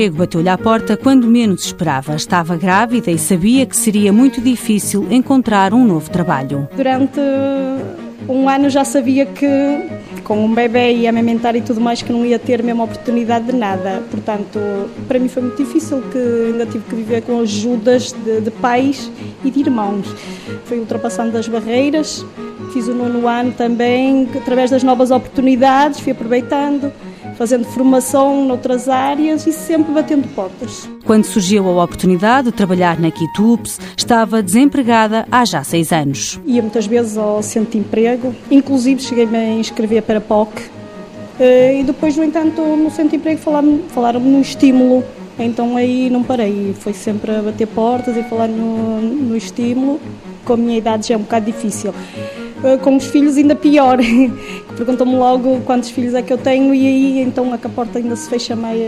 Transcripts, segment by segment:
emprego bateu-lhe à porta quando menos esperava. Estava grávida e sabia que seria muito difícil encontrar um novo trabalho. Durante um ano já sabia que com um bebê e amamentar e tudo mais que não ia ter mesmo oportunidade de nada. Portanto, para mim foi muito difícil que ainda tive que viver com ajudas de, de pais e de irmãos. Fui ultrapassando as barreiras, fiz o nono ano também, através das novas oportunidades, fui aproveitando fazendo formação noutras áreas e sempre batendo portas. Quando surgiu a oportunidade de trabalhar na Kitups, estava desempregada há já seis anos. Ia muitas vezes ao centro de emprego, inclusive cheguei-me a inscrever para a POC. Eh, e depois, no entanto, no centro de emprego falaram-me falaram num estímulo então aí não parei, foi sempre a bater portas e falar no, no estímulo. Com a minha idade já é um bocado difícil. Eh, com os filhos ainda pior. Perguntam-me logo quantos filhos é que eu tenho e aí então a porta ainda se fecha mais,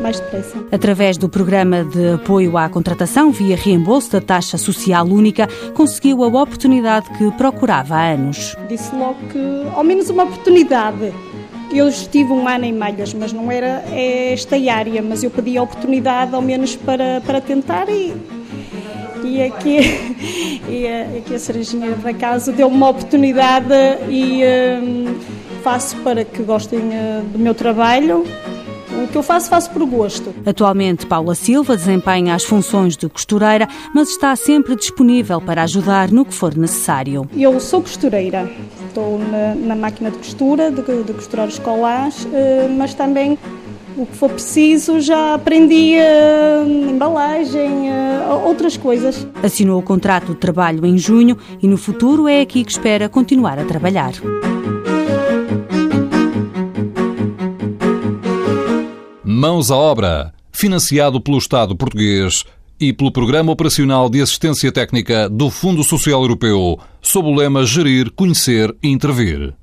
mais depressa. Através do programa de apoio à contratação via reembolso da taxa social única, conseguiu a oportunidade que procurava há anos. Disse logo que ao menos uma oportunidade. Eu estive um ano em Malhas, mas não era esta área, mas eu pedi a oportunidade ao menos para, para tentar e e aqui, e aqui a Cerejinha, por acaso, deu-me uma oportunidade e um, faço para que gostem uh, do meu trabalho. O que eu faço, faço por gosto. Atualmente, Paula Silva desempenha as funções de costureira, mas está sempre disponível para ajudar no que for necessário. Eu sou costureira, estou na, na máquina de costura, de, de costurar os colãs, uh, mas também o que for preciso, já aprendi uh, embalagem, uh, outras coisas. Assinou o contrato de trabalho em junho e no futuro é aqui que espera continuar a trabalhar. Mãos à obra, financiado pelo Estado português e pelo Programa Operacional de Assistência Técnica do Fundo Social Europeu, sob o lema Gerir, Conhecer e Intervir.